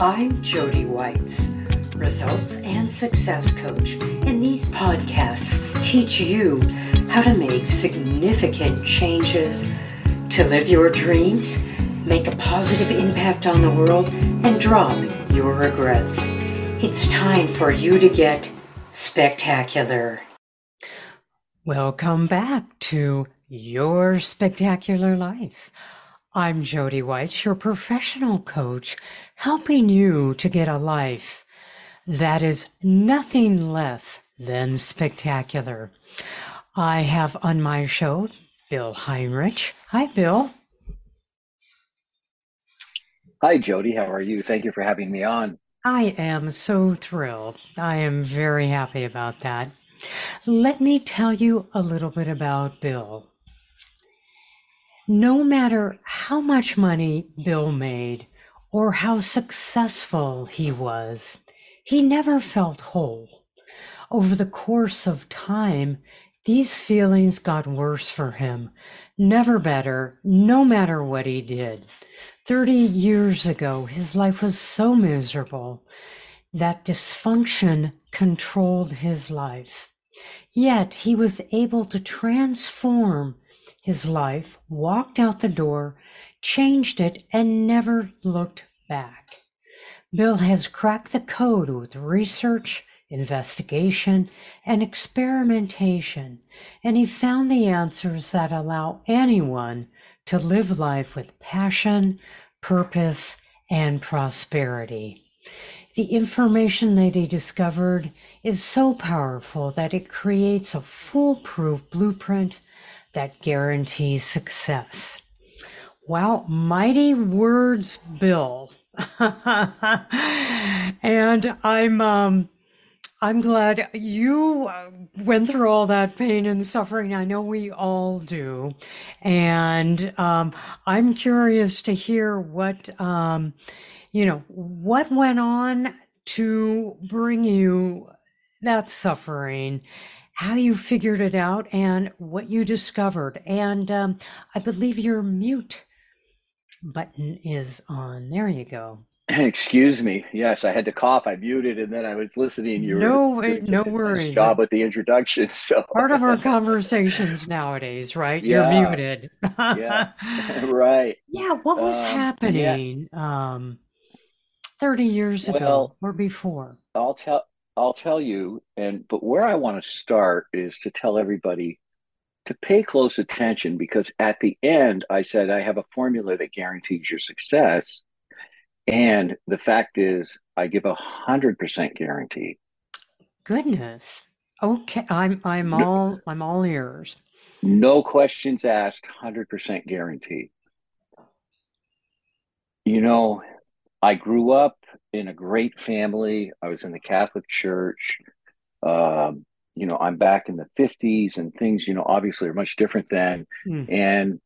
I'm Jody Whites, results and success coach, and these podcasts teach you how to make significant changes to live your dreams, make a positive impact on the world, and drop your regrets. It's time for you to get spectacular. Welcome back to Your Spectacular Life. I'm Jody White, your professional coach, helping you to get a life that is nothing less than spectacular. I have on my show Bill Heinrich. Hi, Bill. Hi, Jody. How are you? Thank you for having me on. I am so thrilled. I am very happy about that. Let me tell you a little bit about Bill. No matter how much money Bill made or how successful he was, he never felt whole. Over the course of time, these feelings got worse for him, never better, no matter what he did. 30 years ago, his life was so miserable that dysfunction controlled his life. Yet he was able to transform his life, walked out the door, changed it, and never looked back. Bill has cracked the code with research, investigation, and experimentation, and he found the answers that allow anyone to live life with passion, purpose, and prosperity. The information that he discovered is so powerful that it creates a foolproof blueprint that guarantees success. Wow, mighty words, Bill. and I'm um, I'm glad you uh, went through all that pain and suffering. I know we all do, and um, I'm curious to hear what um, you know what went on to bring you that suffering how you figured it out and what you discovered. And um, I believe your mute button is on. There you go. Excuse me. Yes, I had to cough. I muted, and then I was listening. You no, no worries. Job with the introduction. So part of our conversations nowadays, right? Yeah. You're muted. yeah, right. Yeah. What was um, happening yeah. um, thirty years ago or before? I'll tell. I'll tell you, and but where I want to start is to tell everybody to pay close attention because at the end I said I have a formula that guarantees your success. And the fact is I give a hundred percent guarantee. Goodness. Okay. I'm I'm no, all I'm all ears. No questions asked, hundred percent guarantee. You know, I grew up in a great family. I was in the Catholic Church. Um, you know, I'm back in the 50s and things, you know, obviously are much different then. Mm. And,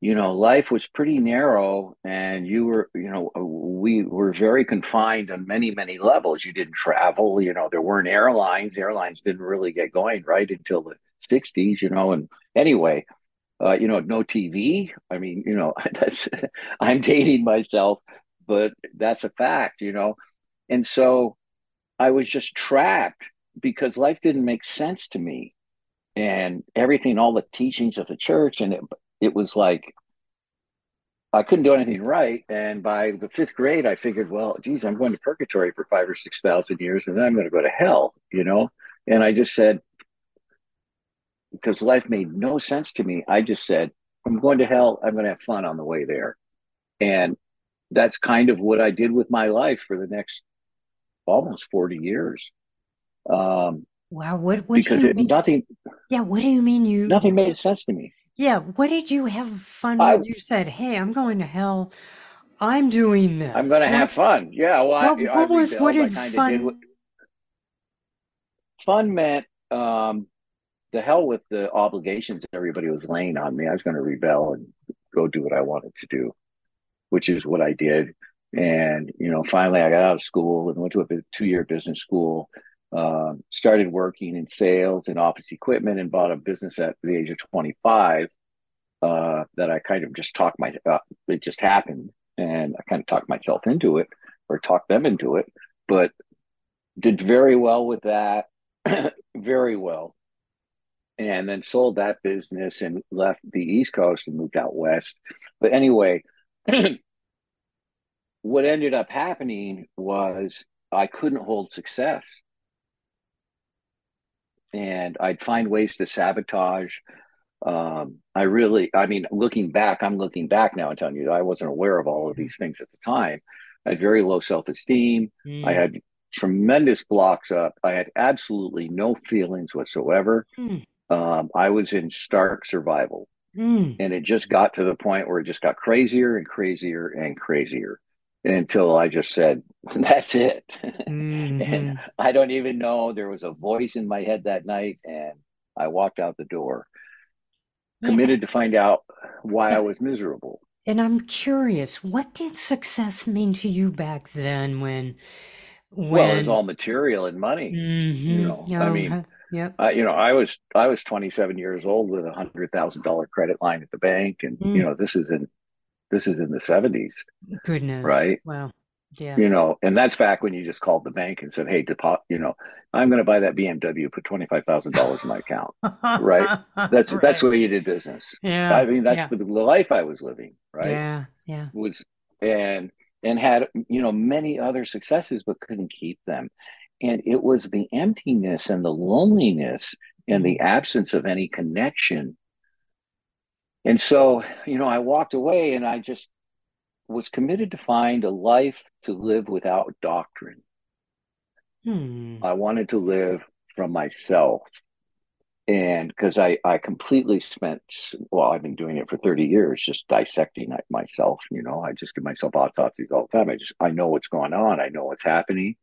you know, life was pretty narrow and you were, you know, we were very confined on many, many levels. You didn't travel, you know, there weren't airlines. Airlines didn't really get going right until the 60s, you know, and anyway, uh, you know, no TV. I mean, you know, that's I'm dating myself, but that's a fact, you know. And so I was just trapped because life didn't make sense to me. And everything, all the teachings of the church, and it, it was like I couldn't do anything right. And by the fifth grade, I figured, well, geez, I'm going to purgatory for five or 6,000 years, and then I'm going to go to hell, you know? And I just said, because life made no sense to me, I just said, I'm going to hell. I'm going to have fun on the way there. And that's kind of what I did with my life for the next almost 40 years. Um, wow. What, what because it, nothing, yeah. What do you mean you, nothing made sense to me. Yeah. What did you have fun I, with? You said, Hey, I'm going to hell. I'm doing this. I'm going to have fun. Yeah. Well, what, I, what I was, what did fun? Did what, fun meant, um, the hell with the obligations that everybody was laying on me. I was going to rebel and go do what I wanted to do which is what I did. And, you know, finally I got out of school and went to a two year business school, uh, started working in sales and office equipment and bought a business at the age of 25 uh, that I kind of just talked my, uh, it just happened. and I kind of talked myself into it or talked them into it, but did very well with that, very well. And then sold that business and left the East Coast and moved out west. But anyway, what ended up happening was I couldn't hold success. And I'd find ways to sabotage. Um, I really, I mean, looking back, I'm looking back now and telling you I wasn't aware of all of these things at the time. I had very low self esteem. Mm. I had tremendous blocks up. I had absolutely no feelings whatsoever. Mm. Um, I was in stark survival. Mm. And it just got to the point where it just got crazier and crazier and crazier until I just said, that's it. Mm-hmm. and I don't even know. There was a voice in my head that night, and I walked out the door, committed yeah. to find out why I was miserable. And I'm curious, what did success mean to you back then when? when... Well, it was all material and money. Mm-hmm. You know, oh, I mean, yeah. Uh, you know, I was I was 27 years old with a hundred thousand dollar credit line at the bank, and mm. you know, this is in this is in the 70s. Goodness. Right. Wow. Yeah. You know, and that's back when you just called the bank and said, "Hey, deposit. You know, I'm going to buy that BMW. Put twenty five thousand dollars in my account." right. That's right. that's the way you did business. Yeah. I mean, that's yeah. the, the life I was living. Right. Yeah. Yeah. Was and and had you know many other successes, but couldn't keep them. And it was the emptiness and the loneliness and the absence of any connection and so, you know, I walked away and I just was committed to find a life to live without doctrine. Hmm. I wanted to live from myself. And because I, I completely spent, well, I've been doing it for 30 years, just dissecting myself. You know, I just give myself autopsies all the time. I just, I know what's going on. I know what's happening.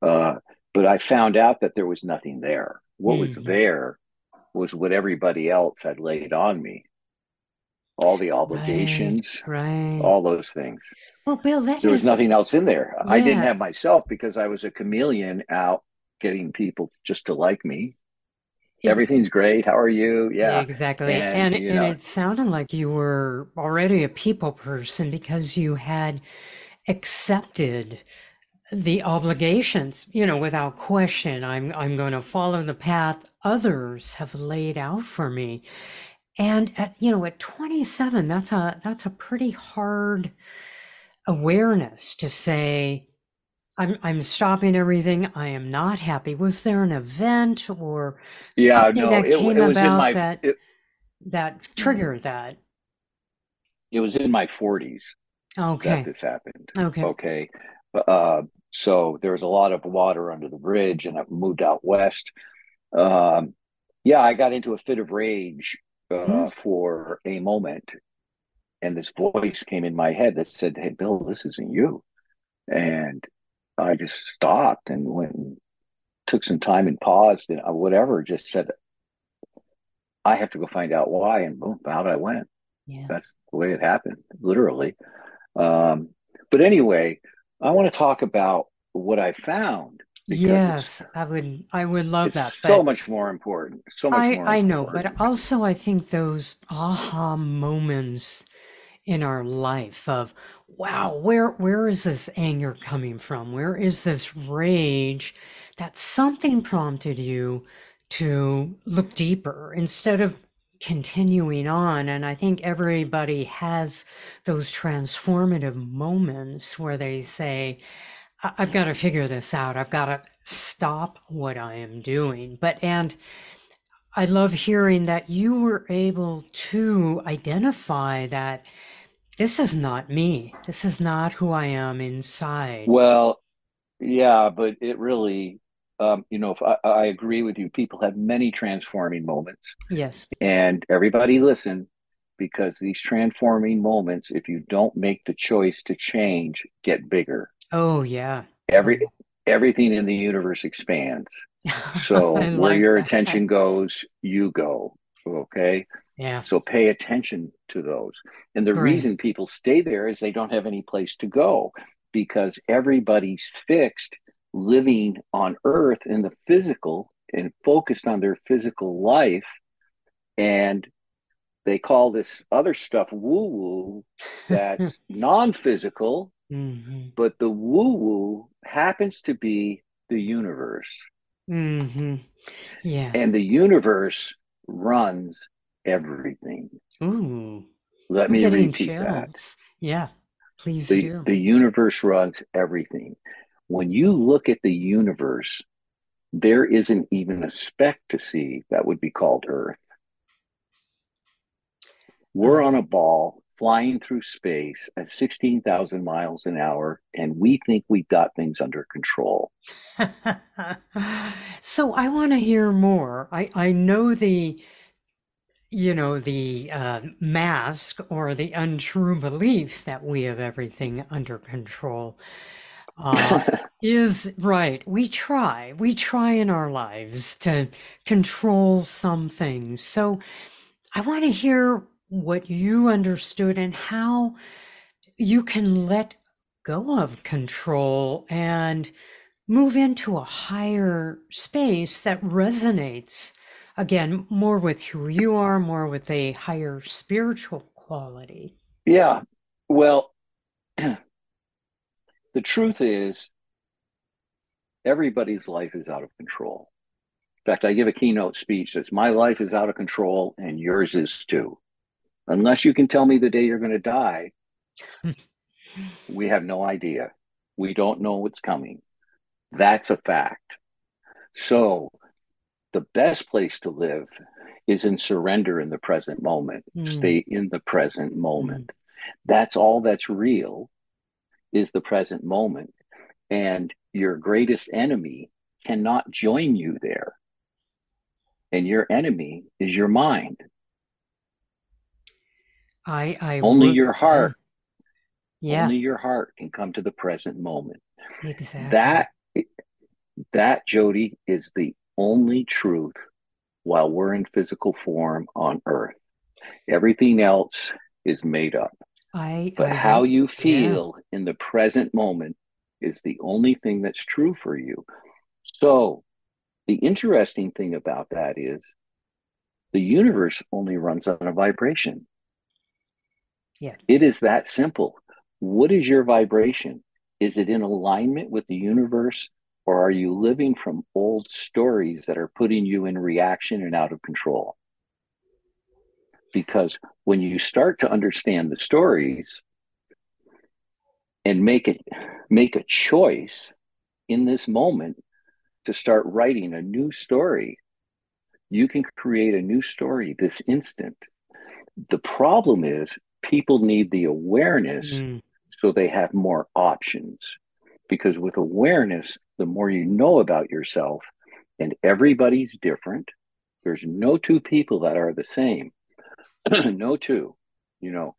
Uh, but I found out that there was nothing there. What mm-hmm. was there was what everybody else had laid on me all the obligations, right, right. all those things. Well, Bill, there is... was nothing else in there. Yeah. I didn't have myself because I was a chameleon out getting people just to like me. Everything's great. How are you? Yeah, exactly. And, and, and it sounded like you were already a people person because you had accepted the obligations, you know, without question. I'm I'm going to follow the path others have laid out for me. And at, you know, at 27, that's a that's a pretty hard awareness to say, I'm I'm stopping everything. I am not happy. Was there an event or yeah, something no, that it, came it about my that it, that triggered that? It was in my 40s okay. that this happened. Okay. Okay. Uh, so there was a lot of water under the bridge, and I moved out west. Um, yeah, I got into a fit of rage uh, for a moment, and this voice came in my head that said, "Hey, Bill, this isn't you," and I just stopped and went and took some time and paused and uh, whatever, just said, "I have to go find out why," and boom, out I went. Yeah. That's the way it happened, literally. Um, but anyway, I want to talk about what I found Yes, I would I would love it's that. so much more important. So much I more I know, important. but also I think those aha moments in our life of wow, where where is this anger coming from? Where is this rage? That something prompted you to look deeper instead of continuing on. And I think everybody has those transformative moments where they say, I've got to figure this out. I've got to stop what I am doing. But, and I love hearing that you were able to identify that this is not me. This is not who I am inside. Well, yeah, but it really, um, you know, if I, I agree with you. People have many transforming moments, Yes. and everybody listen because these transforming moments, if you don't make the choice to change, get bigger. Oh, yeah. Every everything in the universe expands. So where like your that. attention goes, you go. Okay. Yeah. So pay attention to those. And the Right. reason people stay there is they don't have any place to go because everybody's fixed living on earth in the physical and focused on their physical life. And they call this other stuff woo woo that's non physical, mm-hmm. but the woo woo happens to be the universe. Mm-hmm. Yeah. And the universe runs everything. Ooh. Let I'm me repeat that. Yeah. Please The, do. the universe runs everything. When you look at the universe, there isn't even a speck to see that would be called Earth. We're on a ball flying through space at 16,000 miles an hour, and we think we've got things under control. so I want to hear more. I, I know the, you know, the uh, mask or the untrue belief that we have everything under control. Uh, is right. We try. We try in our lives to control some things. So I want to hear what you understood and how you can let go of control and move into a higher space that resonates again more with who you are, more with a higher spiritual quality. yeah. Well, the truth is, everybody's life is out of control. In fact, I give a keynote speech that's my life is out of control and yours is too. Unless you can tell me the day you're going to die, we have no idea. We don't know what's coming. That's a fact. So, the best place to live is in surrender in the present moment. Mm, Stay in the present mm, moment. That's all that's real is the present moment. And your greatest enemy cannot join you there. And your enemy is your mind. I I Only would your heart, yeah, only your heart can come to the present moment. exactly. That that Jody is the only truth while we're in physical form on earth. Everything else is made up. I But I how you yeah. feel in the present moment is the only thing that's true for you. So, the interesting thing about that is the universe only runs on a vibration. Yeah. It is that simple. What is your vibration? Is it in alignment with the universe, or are you living from old stories that are putting you in reaction and out of control? Because when you start to understand the stories and make it make a choice in this moment to start writing a new story, you can create a new story this instant. The problem is people need the awareness Mm, so they have more options. Because with awareness, the more you know about yourself, and everybody's different, there's no two people that are the same. no two. You know,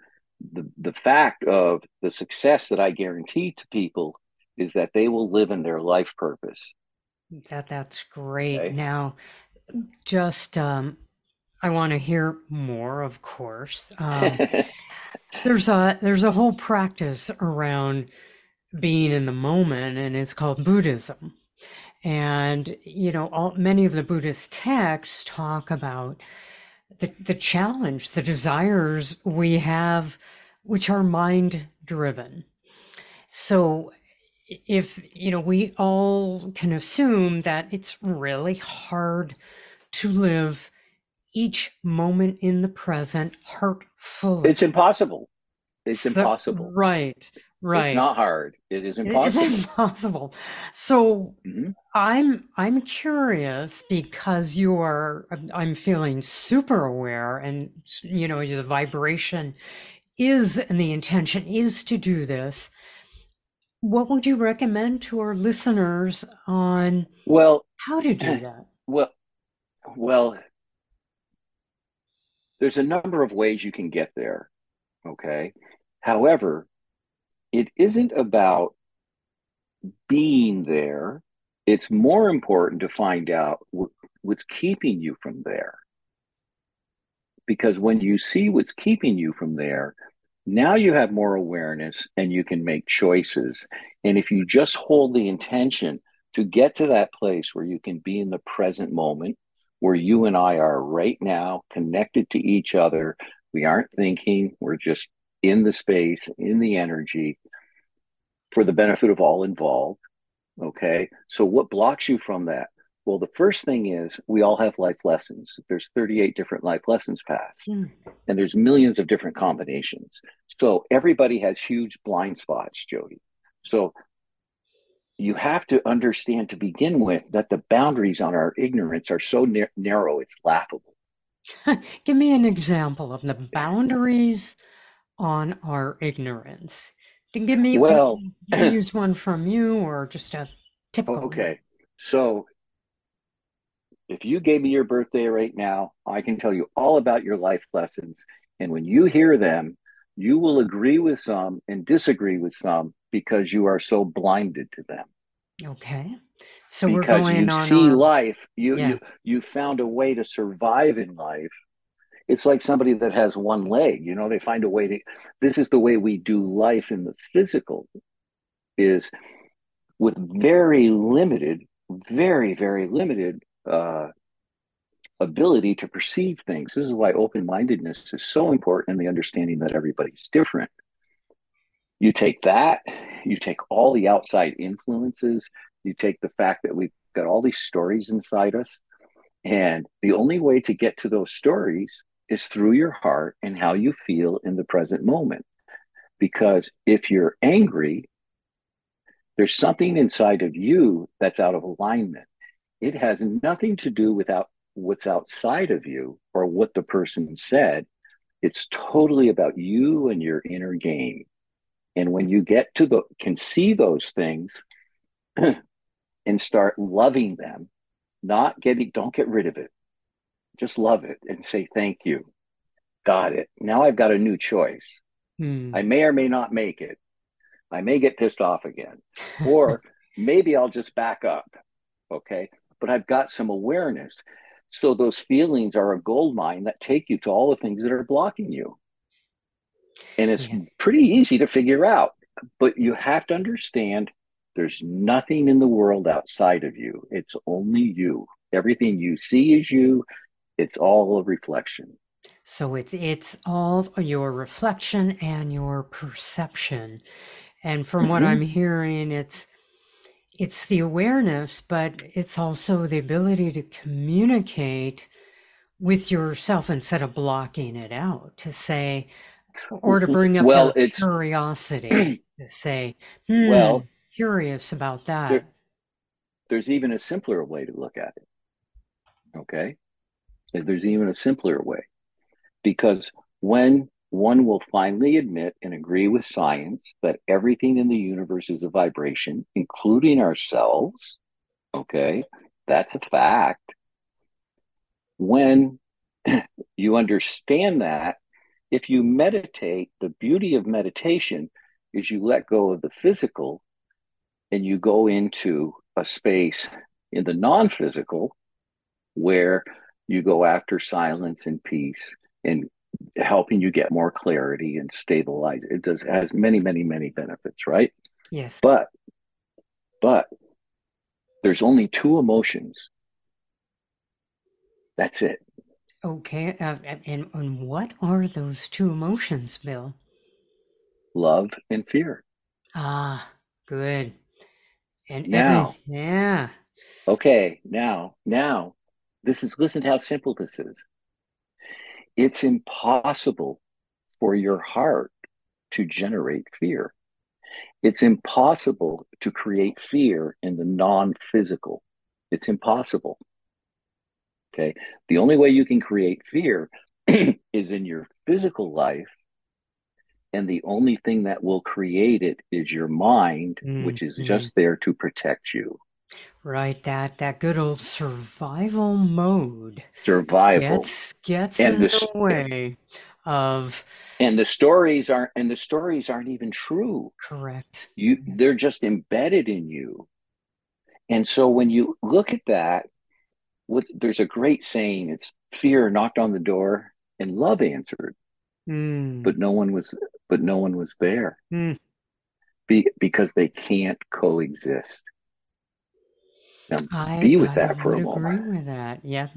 the, the fact of the success that I guarantee to people is that they will live in their life purpose. that that's great. Okay. Now, just um, I want to hear more, of course. Um, there's a there's a whole practice around being in the moment, and it's called Buddhism. And you know, all, many of the Buddhist texts talk about the the challenge, the desires we have, which are mind driven. So if you know, we all can assume that it's really hard to live each moment in the present heartfully. it's impossible. It's So, impossible. right, Right. It's not hard. It is It- It's impossible. impossible. So Mhm. I'm I'm curious because you are I'm I'm feeling super aware and you know the vibration is and the intention is to do this. What would you recommend to our listeners on Well, how to do that? well, well, there's a number of ways you can get there. Okay. However, it isn't about being there. It's more important to find out wh- what's keeping you from there. Because when you see what's keeping you from there, now you have more awareness and you can make choices. And if you just hold the intention to get to that place where you can be in the present moment, where you and I are right now, connected to each other. We aren't thinking, we're just in the space, in the energy for the benefit of all involved. Okay. So, what blocks you from that? Well, the first thing is we all have life lessons. There's 38 different life lessons paths, mm. and there's millions of different combinations. So everybody has huge blind spots, Jody. So you have to understand to begin with that the boundaries on our ignorance are so na- narrow, it's laughable. Give me an example of the boundaries on our ignorance. Can you give me well, use one from you or just a typical. Okay, one. so if you gave me your birthday right now, I can tell you all about your life lessons. And when you hear them, you will agree with some and disagree with some because you are so blinded to them. Okay. So because we're going you on see our... life, you, yeah. you you found a way to survive in life. It's like somebody that has one leg, you know, they find a way to this is the way we do life in the physical is with very limited, very, very limited uh, ability to perceive things. This is why open mindedness is so important in the understanding that everybody's different. You take that, you take all the outside influences, you take the fact that we've got all these stories inside us. And the only way to get to those stories is through your heart and how you feel in the present moment. Because if you're angry, there's something inside of you that's out of alignment. It has nothing to do with out, what's outside of you or what the person said. It's totally about you and your inner game. And when you get to the can see those things and start loving them, not getting don't get rid of it. Just love it and say thank you. Got it. Now I've got a new choice. Hmm. I may or may not make it. I may get pissed off again. Or maybe I'll just back up. Okay. But I've got some awareness. So those feelings are a gold mine that take you to all the things that are blocking you. And it's yeah. pretty easy to figure out, but you have to understand there's nothing in the world outside of you. It's only you. Everything you see is you. It's all a reflection. So it's it's all your reflection and your perception. And from mm-hmm. what I'm hearing, it's it's the awareness, but it's also the ability to communicate with yourself instead of blocking it out to say, or to bring up well, it's, curiosity to say, hmm, well, curious about that. There, there's even a simpler way to look at it. Okay. There's even a simpler way because when one will finally admit and agree with science that everything in the universe is a vibration, including ourselves, okay, that's a fact. When you understand that if you meditate, the beauty of meditation is you let go of the physical and you go into a space in the non physical where you go after silence and peace and helping you get more clarity and stabilize. It does has many, many, many benefits, right? Yes. But but there's only two emotions. That's it. Okay, uh, and, and what are those two emotions, Bill? Love and fear. Ah, good. And now, every, yeah. Okay, now, now, this is listen to how simple this is. It's impossible for your heart to generate fear. It's impossible to create fear in the non physical. It's impossible. Okay. The only way you can create fear is in your physical life. And the only thing that will create it is your mind, mm, which is mm. just there to protect you. Right, that that good old survival mode. Survival gets gets and in the, the way of and the stories aren't and the stories aren't even true. Correct. You they're just embedded in you. And so when you look at that, what, there's a great saying it's fear knocked on the door and love answered mm. but no one was but no one was there mm. Be, because they can't coexist them. I, Be with I that for a would moment. agree with that. Yeah,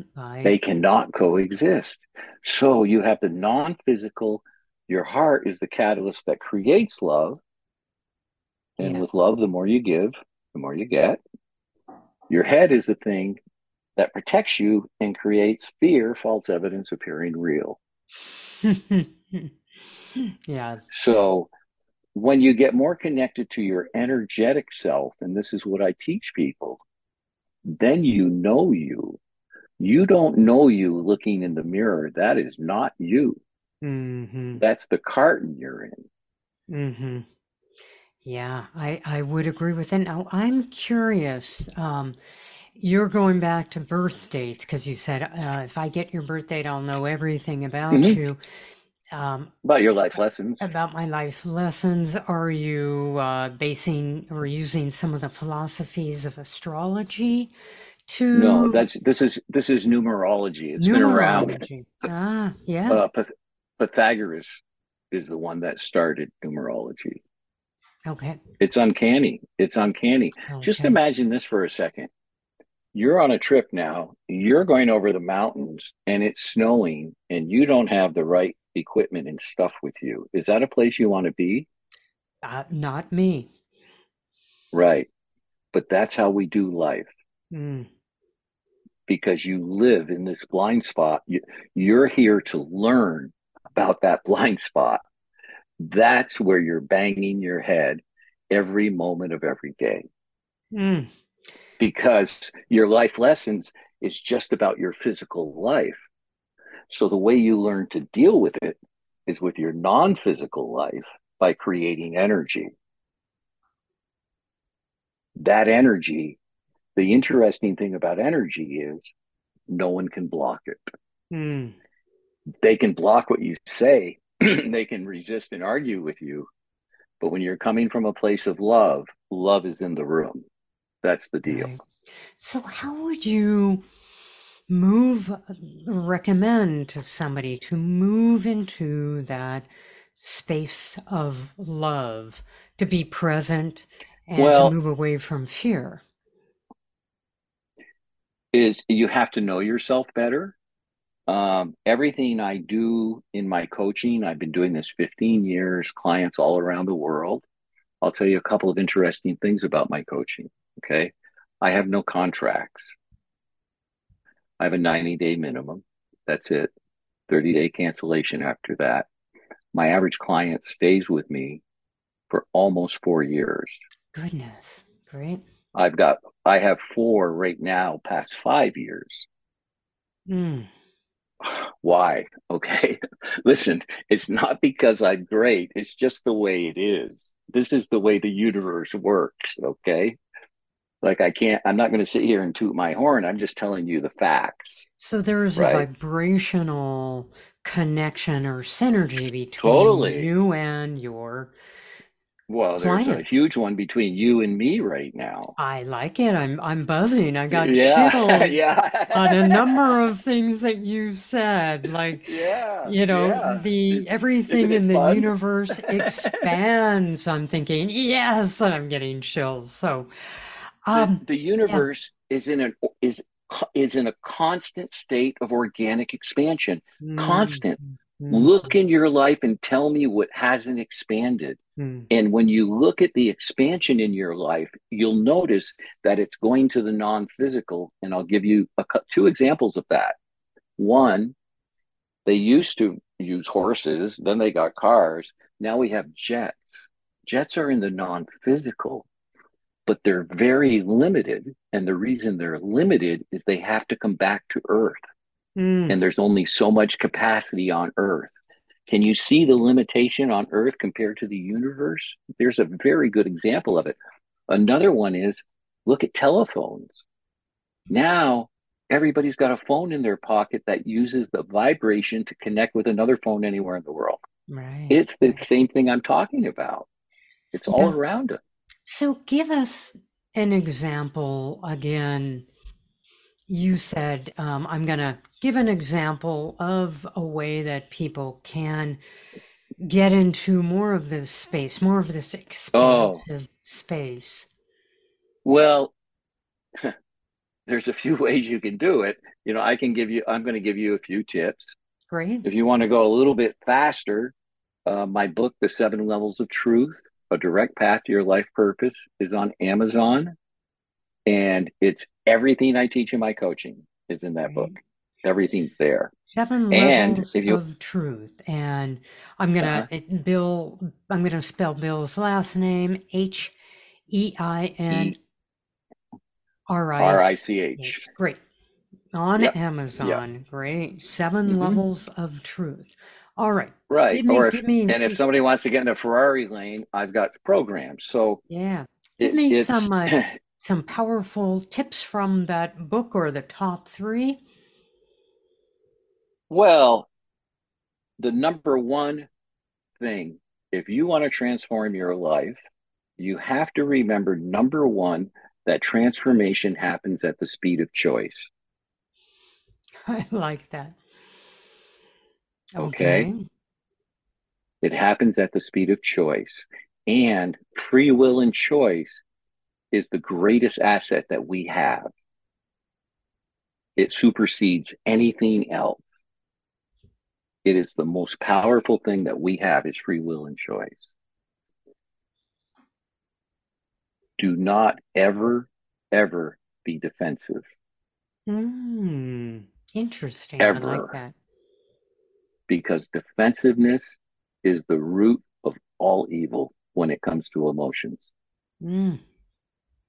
They cannot coexist. So you have the non physical, your heart is the catalyst that creates love. And yeah. with love, the more you give, the more you get. Your head is the thing that protects you and creates fear, false evidence appearing real. yeah. So when you get more connected to your energetic self, and this is what I teach people, then you know you. You don't know you looking in the mirror. That is not you. hmm That's the carton you're in. hmm Yeah, I, I would agree with that. Now, I'm curious. Um, you're going back to birth dates because you said uh, if I get your birth date, I'll know everything about Mhm. you. Um, About your life lessons. about my life lessons, are you uh, basing or using some of the philosophies of astrology to? No, that's this is this is numerology. It's been around. numerology? Ah, yeah. Uh, Pyth- Pythagoras is the one that started numerology. Okay. It's uncanny. It's uncanny. Just imagine this for a second. You're on a trip now. You're going over the mountains and it's snowing and you don't have the right equipment and stuff with you. Is that a place you want to be? Uh, not me. Right. But that's how we do life Mm, because you live in this blind spot. You, you're here to learn about that blind spot. That's where you're banging your head every moment of every day mm, because your life lessons is just about your physical life. So the way you learn to deal with it is with your non-physical life by creating energy. That energy, the interesting thing about energy is no one can block it. mm. They can block what you say, they can resist and argue with you. But when you're coming from a place of love, love is in the room. That's the deal. Right. So, how would you move, recommend to somebody to move into that space of love, to be present and to move away from fear? is you have to know yourself better. Um, everything I do in my coaching, I've been doing this 15 years, clients all around the world. I'll tell you a couple of interesting things about my coaching. Okay. I have no contracts. I have a 90 day minimum. That's it. 30 day cancellation after that. My average client stays with me for almost four years. Goodness. Great. I've got, I have four right now past five years. Mm, Why? Okay. Listen, it's not because I'm great. It's just the way it is. This is the way the universe works. Okay. Like I can't, I'm not going to sit here and toot my horn. I'm just telling you the facts, So, there's a vibrational connection or synergy between Totally. you and your Well, there's a huge one between you and me right now. I like it. I'm I'm buzzing. I got Yeah. chills on a number of things that you've said. Like, Yeah. you know, Yeah. the everything in the fun? universe expands. I'm thinking, yes, and I'm getting chills. So, um, the yeah. universe is in an is is in a constant state of organic expansion. Mm, Constant. mm, Look in your life and tell me what hasn't expanded. mm, And when you look at the expansion in your life, you'll notice that it's going to the non-physical. And I'll give you a, two examples of that. One, they used to use horses, then they got cars. Now we have jets. Jets are in the non-physical but they're very limited. And the reason they're limited is they have to come back to Earth, mm. and there's only so much capacity on Earth. Can you see the limitation on Earth compared to the universe? There's a very good example of it. Another one is look at telephones. Now, everybody's got a phone in their pocket that uses the vibration to connect with another phone anywhere in the world. Right. It's the same thing I'm talking about. It's all Yeah. around us. So give us an example again. You said, um, I'm going to give an example of a way that people can get into more of this space, more of this Oh, expansive space. well, there's a few ways you can do it. You know, I can give you, I'm going to give you a few tips. Great. If you want to go a little bit faster, uh, my book, The Seven Levels of Truth, A Direct Path to Your Life Purpose, is on Amazon. And it's everything I teach in my coaching is in that book. Everything's there. Seven And levels you- of truth. And I'm gonna Uh-huh. Bill. I'm gonna spell Bill's last name H E I N R I C H. Great. On Yep. Amazon. Great. 7 Mhm. levels of truth. All right. Right. Me, or if, and if somebody wants to get in the Ferrari lane, I've got programs. So yeah. Give it- me some uh, some powerful tips from that book or the top three. well, the number one thing, if you want to transform your life, you have to remember number one, that transformation happens at the speed of choice. I like that. Okay. It happens at the speed of choice. And free will and choice is the greatest asset that we have. It supersedes anything else. It is the most powerful thing that we have is free will and choice. Do not ever, ever be defensive. Mm, interesting. I like that. Because defensiveness is the root of all evil when it comes to emotions. Mm,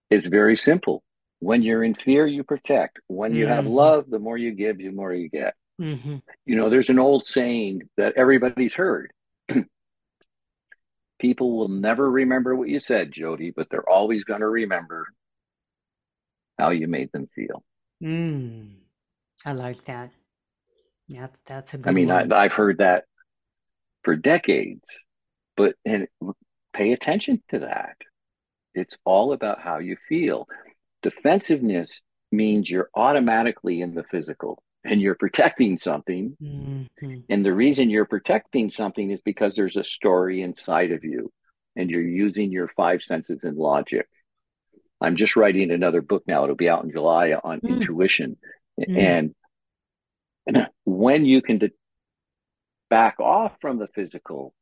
It's very simple. When you're in fear, you protect. When you have Mhm. love, the more you give, the more you get. hmm You know, there's an old saying that everybody's heard. People will never remember what you said, Jody, but they're always going to remember how you made them feel. Mm, I like that. Yeah, that's a good I mean, I, one. I've heard that for decades, but and pay attention to that. It's all about how you feel. Defensiveness means you're automatically in the physical and you're protecting something. Mhm. And the reason you're protecting something is because there's a story inside of you and you're using your five senses and logic. I'm just writing another book now. It'll be out in July on Mm. intuition. Mm. And when you can de- back off from the physical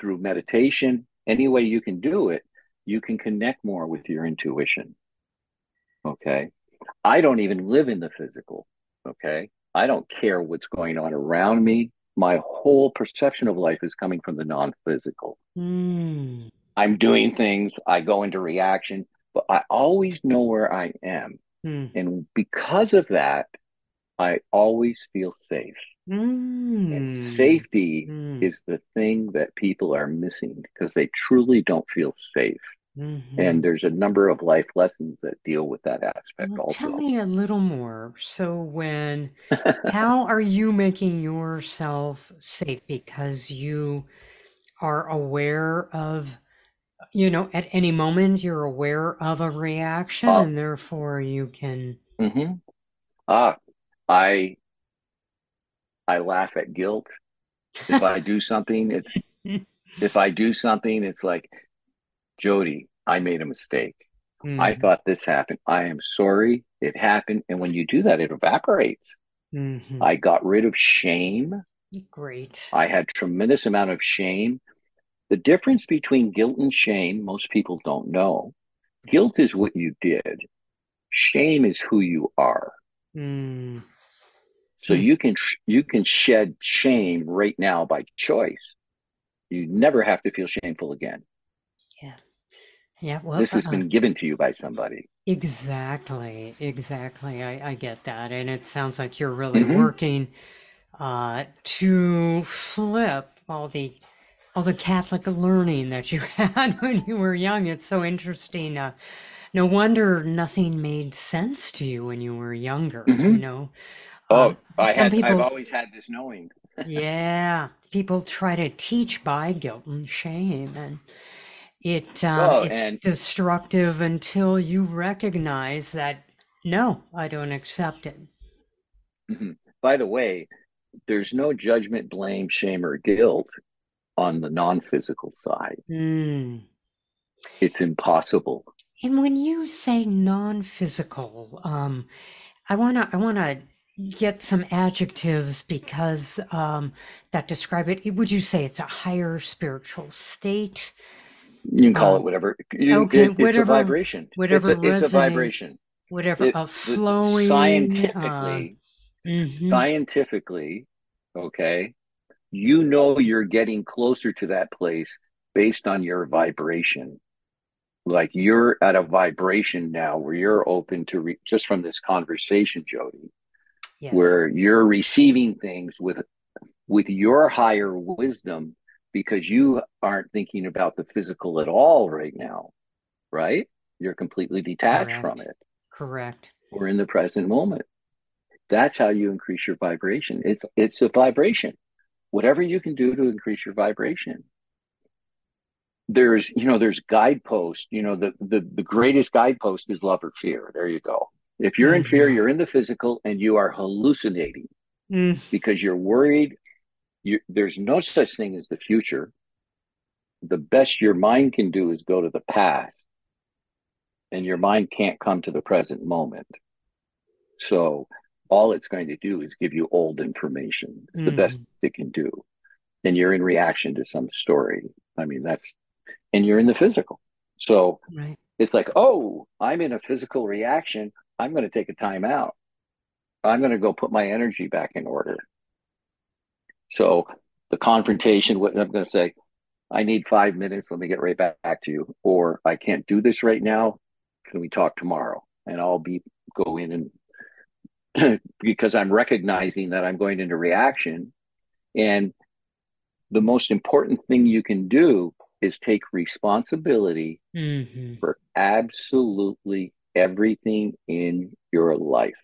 through meditation, any way you can do it, you can connect more with your intuition. Okay. I don't even live in the physical. Okay. I don't care what's going on around me. My whole perception of life is coming from the non physical. Mm. I'm doing things, I go into reaction, but I always know where I am. Mm. And because of that, I always feel safe. And Mm. safety Mm. is the thing that people are missing because they truly don't feel safe. Mhm. And there's a number of life lessons that deal with that aspect Well, tell me a little more. So, when, how are you making yourself safe? Because you are aware of, you know, at any moment you're aware of a reaction, Uh, and therefore you can. hmm Ah, I I laugh at guilt. If I do something, it's if I do something, it's like, Jody, I made a mistake. I Mhm. thought this happened. I am sorry. It happened. And when you do that, it evaporates. Mhm. I got rid of shame. Great. I had tremendous amount of shame. The difference between guilt and shame, most people don't know. Guilt is what you did. Shame is who you are. Mm. So Hmm. you can you can shed shame right now by choice. You never have to feel shameful again. Yeah. Yeah. Well, This has uh, been given to you by somebody. exactly. Exactly. I, I get that. And it sounds like you're really Mhm. working uh, to flip all the all the Catholic learning that you had when you were young. It's so interesting. Uh, no wonder nothing made sense to you when you were younger. You Mhm. know, Oh, um, I some had I've always had this knowing. yeah, people try to teach by guilt and shame, and it um, Well, it's and destructive until you recognize that no, I don't accept it. mhm. by the way, there's no judgment, blame, shame, or guilt on the non-physical side. Mm, It's impossible. And when you say non-physical, um, I wanna I wanna get some adjectives because um, that describe it. Would you say it's a higher spiritual state? You can call it Um, whatever. You, okay, it, it's a whatever vibration. It's whatever a it's a vibration. whatever It a flowing. Uh, scientifically mhm, scientifically, okay, you know you're getting closer to that place based on your vibration. Like you're at a vibration now where you're open to re- just from this conversation, Jody, yes. where you're receiving things with with your higher wisdom because you aren't thinking about the physical at all right now, right? You're completely detached from it. Correct. We're in the present moment. That's how you increase your vibration. It's it's a vibration. Whatever you can do to increase your vibration. There's, you know, there's guideposts. You know, the the the greatest guidepost is love or fear. There you go. If you're in fear, hmm you're in the physical and you are hallucinating Mm, because you're worried. You, there's no such thing as the future. The best your mind can do is go to the past, and your mind can't come to the present moment. So all it's going to do is give you old information. It's the best mhm, it can do. And you're in reaction to some story. I mean, that's, and you're in the physical. So Right. it's like, oh, I'm in a physical reaction. I'm going to take a time out. I'm going to go put my energy back in order. So the confrontation, what I'm going to say, I need five minutes. Let me get right back, back to you. Or I can't do this right now. Can we talk tomorrow? And I'll be go in and because I'm recognizing that I'm going into reaction. And the most important thing you can do is take responsibility hmm for absolutely everything in your life.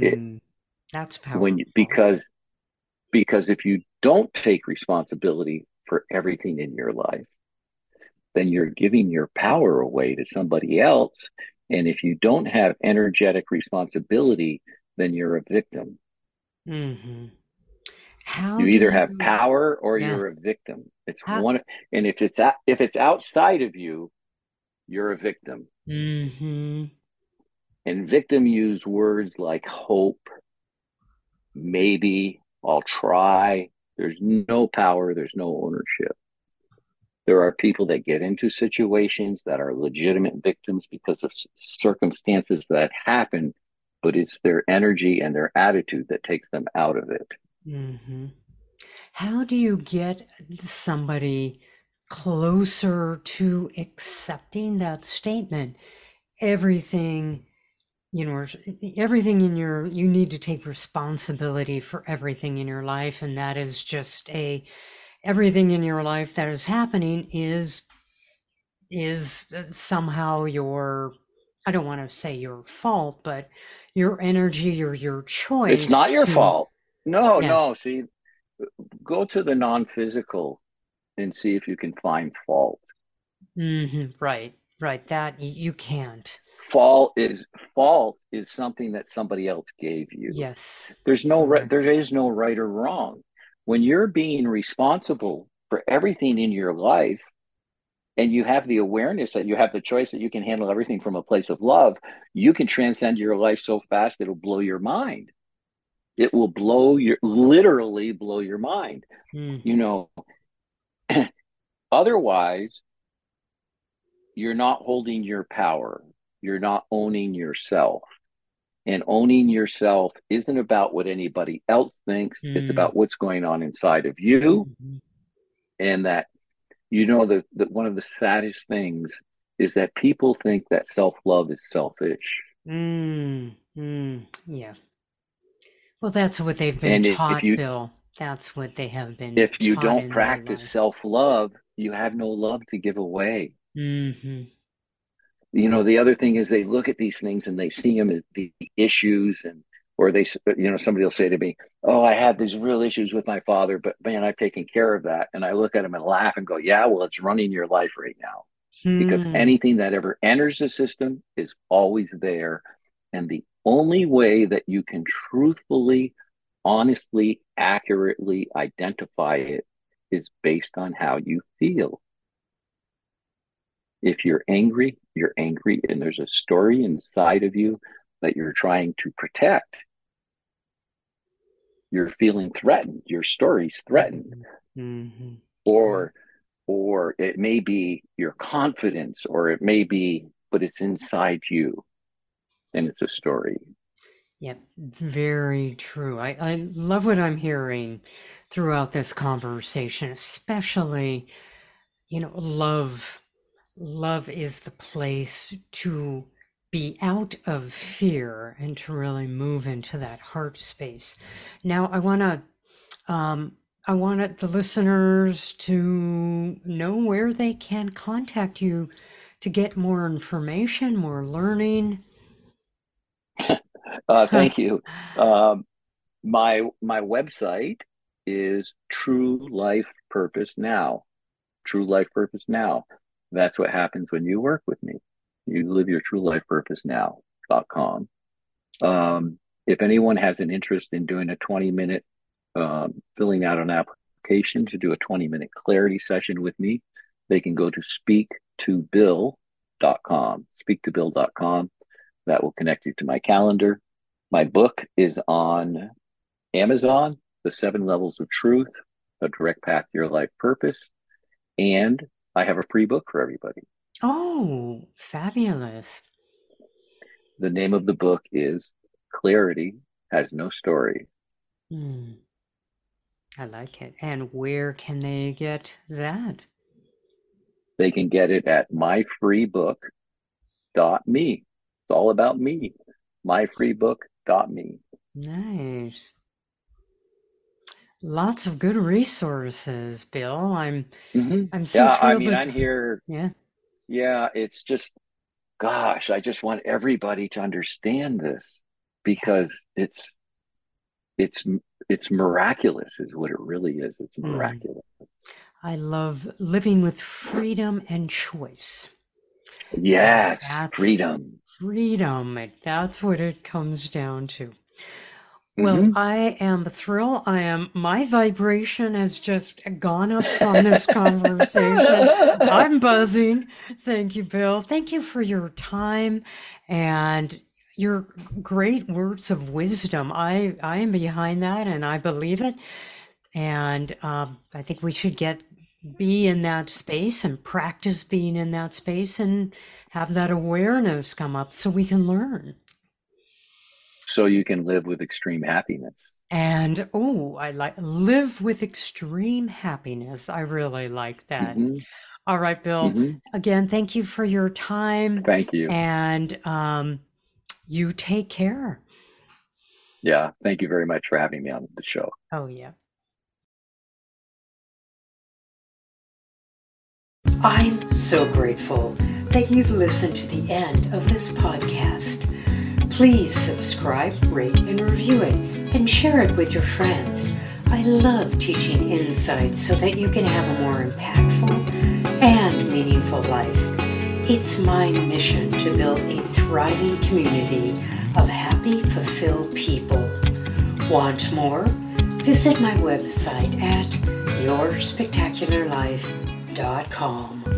It Mm, that's when you, because because if you don't take responsibility for everything in your life, then you're giving your power away to somebody else. And if you don't have energetic responsibility, then you're a victim. hmm How You either have you? power or Yeah. you're a victim. It's How? one, and if it's a, if it's outside of you, you're a victim. Hmm And victim use words like hope, maybe, I'll try. There's no power, there's no ownership. There are people that get into situations that are legitimate victims because of circumstances that happen, but it's their energy and their attitude that takes them out of it. Mm-hmm. How do you get somebody closer to accepting that statement? Everything, you know, everything in your, you need to take responsibility for everything in your life. And that is just a, everything in your life that is happening is, is uh, somehow your, I don't want to say your fault, but your energy or your choice. It's not your to, fault. No, yeah. no. See, go to the non physical and see if you can find fault. hmm Right, right. That you can't. Fault is fault is something that somebody else gave you. Yes, There's no right, there is no right or wrong. When you're being responsible for everything in your life and you have the awareness that you have the choice that you can handle everything from a place of love, you can transcend your life so fast it'll blow your mind. It will blow your literally blow your mind. You hmm know, otherwise you're not holding your power. You're not owning yourself. And owning yourself isn't about what anybody else thinks. It's mm about what's going on inside of you. hmm And that, you know, that the, one of the saddest things is that people think that self love is selfish. mm mm Yeah. Well, that's what they've been And if taught, you, Bill. That's what they have been if you taught don't in practice self love, you have no love to give away. hmm you know the other thing is they look at these things and they see them as the issues and or they you know somebody will say to me oh i had these real issues with my father but man i've taken care of that and i look at them and laugh and go yeah well it's running your life right now because Hmm. anything that ever enters the system is always there and the only way that you can truthfully honestly accurately identify it is based on how you feel If you're angry, you're angry, and there's a story inside of you that you're trying to protect. You're feeling threatened. Your story's threatened. Mm-hmm. Or or it may be your confidence, or it may be, but it's inside you and it's a story. Yep, very true. I, I love what I'm hearing throughout this conversation, especially, you know, love. Love is the place to be out of fear and to really move into that heart space. Now, I want to um, I wanted the listeners to know where they can contact you to get more information, more learning. Uh, thank you. Um, my my website is True Life Purpose Now. True Life Purpose Now. That's what happens when you work with me. You live your true life purpose now.com. Um, if anyone has an interest in doing a 20 minute um, filling out an application to do a 20 minute clarity session with me, they can go to speak to bill.com. speak speaktobill.com, speaktobill.com. That will connect you to my calendar. My book is on Amazon, The Seven Levels of Truth, A Direct Path to Your Life Purpose. And I have a free book for everybody. Oh, fabulous. The name of the book is Clarity Has No Story. Hmm. I like it. And where can they get that? They can get it at myfreebook.me. It's all about me. Myfreebook.me. Nice. Lots of good resources, Bill. I'm mm-hmm. I'm so yeah, thrilled. I mean, I'm here. Yeah. Yeah, it's just gosh, I just want everybody to understand this because it's it's it's miraculous is what it really is it's hmm. miraculous mm. i love living with freedom and choice yes that's freedom freedom that's what it comes down to well, mm-hmm. I am thrilled. I am, my vibration has just gone up from this conversation. I'm buzzing. Thank you, Bill. Thank you for your time and your great words of wisdom. I, I am behind that and I believe it. And um, I think we should get be in that space and practice being in that space and have that awareness come up so we can learn. So you can live with extreme happiness. And oh, I like live with extreme happiness. I really like that. Mm-hmm. All right, Bill. Mm-hmm. Again, thank you for your time. Thank you. And um, you take care. Yeah. Thank you very much for having me on the show. Oh, yeah. I'm so grateful that you've listened to the end of this podcast. Please subscribe, rate, and review it, and share it with your friends. I love teaching insights so that you can have a more impactful and meaningful life. It's my mission to build a thriving community of happy, fulfilled people. Want more? Visit my website at yourspectacularlife.com dot com.